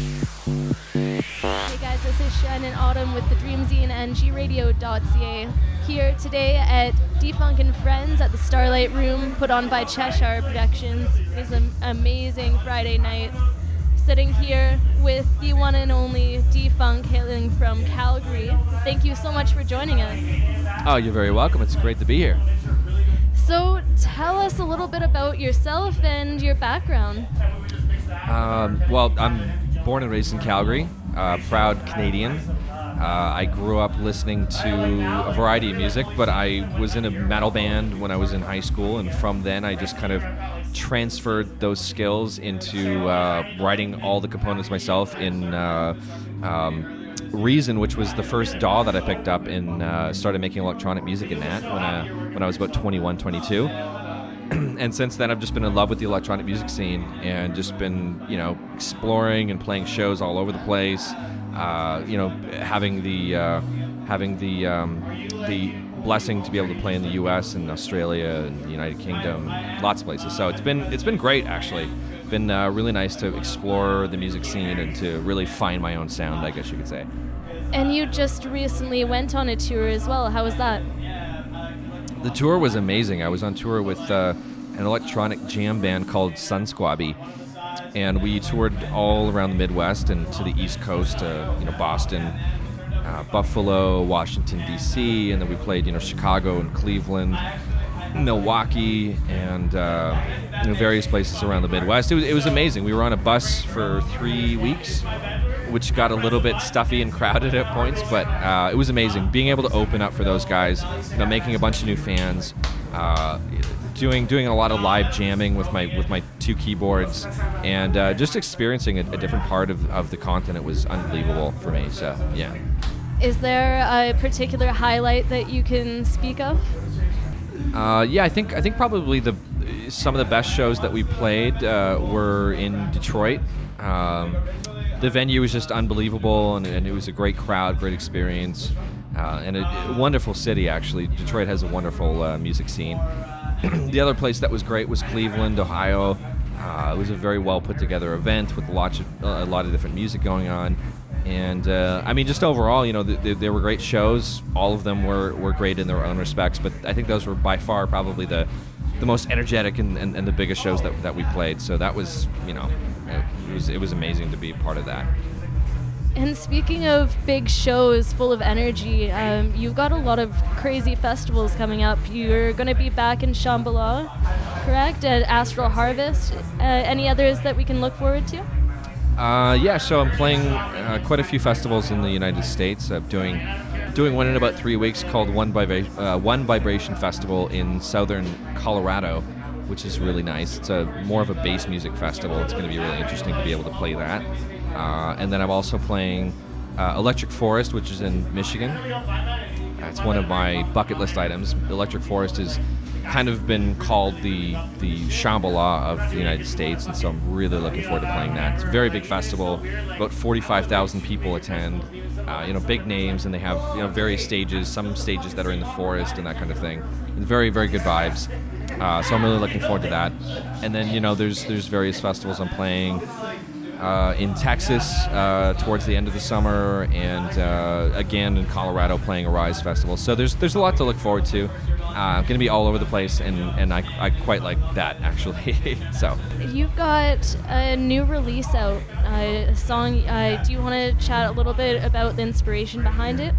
Hey guys, this is Shannon Autumn with the Dream Zine and gradio.ca here today at Defunk and Friends at the Starlight Room put on by Cheshire Productions. It is an amazing Friday night. Sitting here with the one and only Defunk hailing from Calgary. Thank you so much for joining us. Oh, you're very welcome. It's great to be here. So, tell us a little bit about yourself and your background. Um, well, I'm born and raised in Calgary, uh, proud Canadian. Uh, I grew up listening to a variety of music, but I was in a metal band when I was in high school, and from then I just kind of transferred those skills into uh, writing all the components myself in uh, um, Reason, which was the first DAW that I picked up and uh, started making electronic music in that when I, when I was about 21, 22. and since then, I've just been in love with the electronic music scene and just been, you know, exploring and playing shows all over the place. Uh, you know, having the uh, having the um, the blessing to be able to play in the U.S. and Australia and the United Kingdom, lots of places. So it's been it's been great actually. Been uh, really nice to explore the music scene and to really find my own sound, I guess you could say. And you just recently went on a tour as well. How was that? The tour was amazing. I was on tour with uh, an electronic jam band called Sunsquabi, and we toured all around the Midwest and to the East Coast, uh, you know, Boston, uh, Buffalo, Washington D.C., and then we played, you know, Chicago and Cleveland, Milwaukee, and uh, you know, various places around the Midwest. It was, it was amazing. We were on a bus for three weeks, which got a little bit stuffy and crowded at points, but uh, it was amazing. Being able to open up for those guys, you know, making a bunch of new fans, uh, doing doing a lot of live jamming with my with my two keyboards, and uh, just experiencing a, a different part of, of the continent was unbelievable for me. So yeah. Is there a particular highlight that you can speak of? Uh, yeah, I think I think probably the some of the best shows that we played uh, were in Detroit. Um, the venue was just unbelievable, and, and, it was a great crowd, great experience, uh, and a, a, wonderful city. Actually, Detroit has a wonderful uh, music scene. the other place that was great was Cleveland, Ohio. Uh, it was a very well put together event with lots of, a lot of different music going on. And uh, I mean, just overall, you know, they were great shows. All of them were, were great in their own respects, but I think those were by far probably the the most energetic and, and, and the biggest shows that, that we played. So that was, you know, it was it was amazing to be part of that. And speaking of big shows full of energy, um, you've got a lot of crazy festivals coming up. You're going to be back in Shambhala, correct? At Astral Harvest. Uh, any others that we can look forward to? Uh, yeah, so I'm playing uh, quite a few festivals in the United States. I'm doing doing one in about three weeks called One, uh, one Vibration Festival in southern Colorado, which is really nice. It's a more of a bass music festival. It's going to be really interesting to be able to play that. Uh, and then I'm also playing uh, Electric Forest, which is in Michigan. That's one of my bucket list items. Electric Forest has kind of been called the the Shambhala of the United States, and so I'm really looking forward to playing that. It's a very big festival. About 45,000 people attend. Uh, you know, big names, and they have you know various stages. Some stages that are in the forest and that kind of thing. And very very good vibes. Uh, so I'm really looking forward to that. And then you know, there's there's various festivals I'm playing uh, in Texas uh, towards the end of the summer, and uh, again in Colorado playing Arise Festival. So there's there's a lot to look forward to. I'm uh, going to be all over the place, and, and I, I quite like that actually. so you've got a new release out, a song. Uh, do you want to chat a little bit about the inspiration behind it?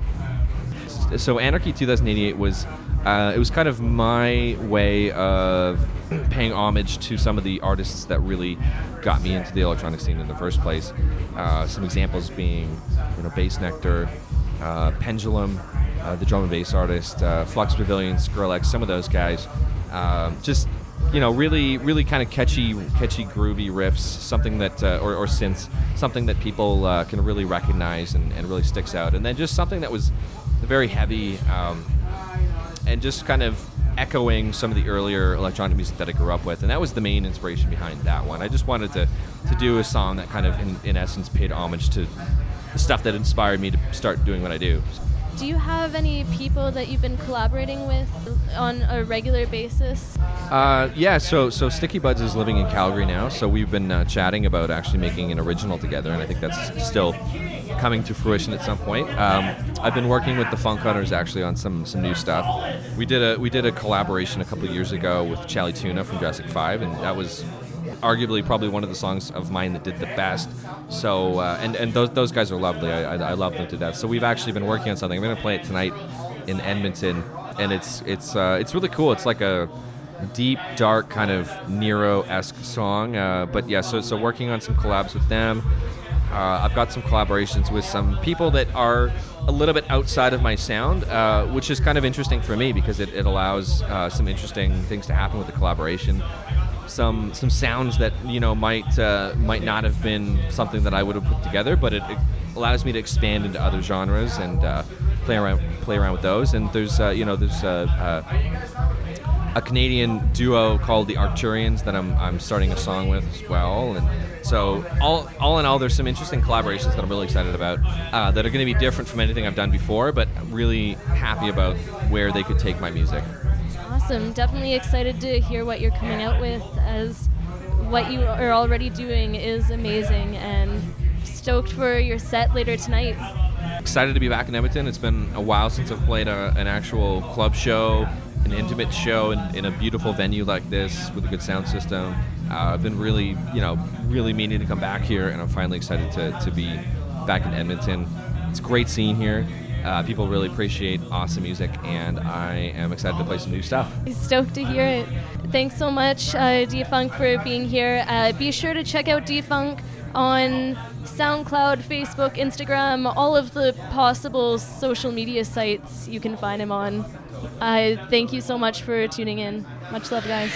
So Anarchy 2088 was uh, it was kind of my way of paying homage to some of the artists that really got me into the electronic scene in the first place. Uh, some examples being, you know, Bassnectar, uh, Pendulum, uh, the drum and bass artist, uh, Flux Pavilion, Skrillex, some of those guys. Um, just you know, really, really kind of catchy, catchy, groovy riffs, something that, uh, or, or synths, something that people uh, can really recognize and, and, really sticks out. And then just something that was very heavy um, and just kind of echoing some of the earlier electronic music that I grew up with, and that was the main inspiration behind that one. I just wanted to to do a song that kind of, in, in essence, paid homage to the stuff that inspired me to start doing what I do. Do you have any people that you've been collaborating with on a regular basis? Uh, yeah, so so Sticky Buds is living in Calgary now, so we've been uh, chatting about actually making an original together, and I think that's still coming to fruition at some point. Um, I've been working with the Funk Hunters actually on some some new stuff. We did a we did a collaboration a couple years ago with Chali 2na from Jurassic Five, and that was arguably probably one of the songs of mine that did the best. So uh, and and those those guys are lovely. I, I, I love them to death. So we've actually been working on something. I'm going to play it tonight in Edmonton, and it's it's uh, it's really cool. It's like a deep, dark kind of Nero-esque song. Uh, but yeah, so so working on some collabs with them. Uh, I've got some collaborations with some people that are a little bit outside of my sound, uh, which is kind of interesting for me because it, it allows uh, some interesting things to happen with the collaboration. Some some sounds that you know might uh, might not have been something that I would have put together, but it, it allows me to expand into other genres and uh, play around play around with those. And there's uh, you know there's a Canadian duo called the Arcturians that I'm, I'm starting a song with as well. And so, all, all in all, there's some interesting collaborations that I'm really excited about uh, that are going to be different from anything I've done before, but really happy about where they could take my music. Awesome. Definitely excited to hear what you're coming out with, as what you are already doing is amazing, and stoked for your set later tonight. Excited to be back in Edmonton. It's been a while since I've played a, an actual club show an intimate show in, in, a beautiful venue like this with a good sound system. Uh, I've been really, you know, really meaning to come back here, and I'm finally excited to, to be back in Edmonton. It's a great scene here. Uh, people really appreciate awesome music, and I am excited to play some new stuff. Stoked to hear it. Thanks so much, uh, Defunk, for being here. Uh, be sure to check out Defunk on SoundCloud, Facebook, Instagram, all of the possible social media sites you can find him on. Uh, thank you so much for tuning in. Much love, guys.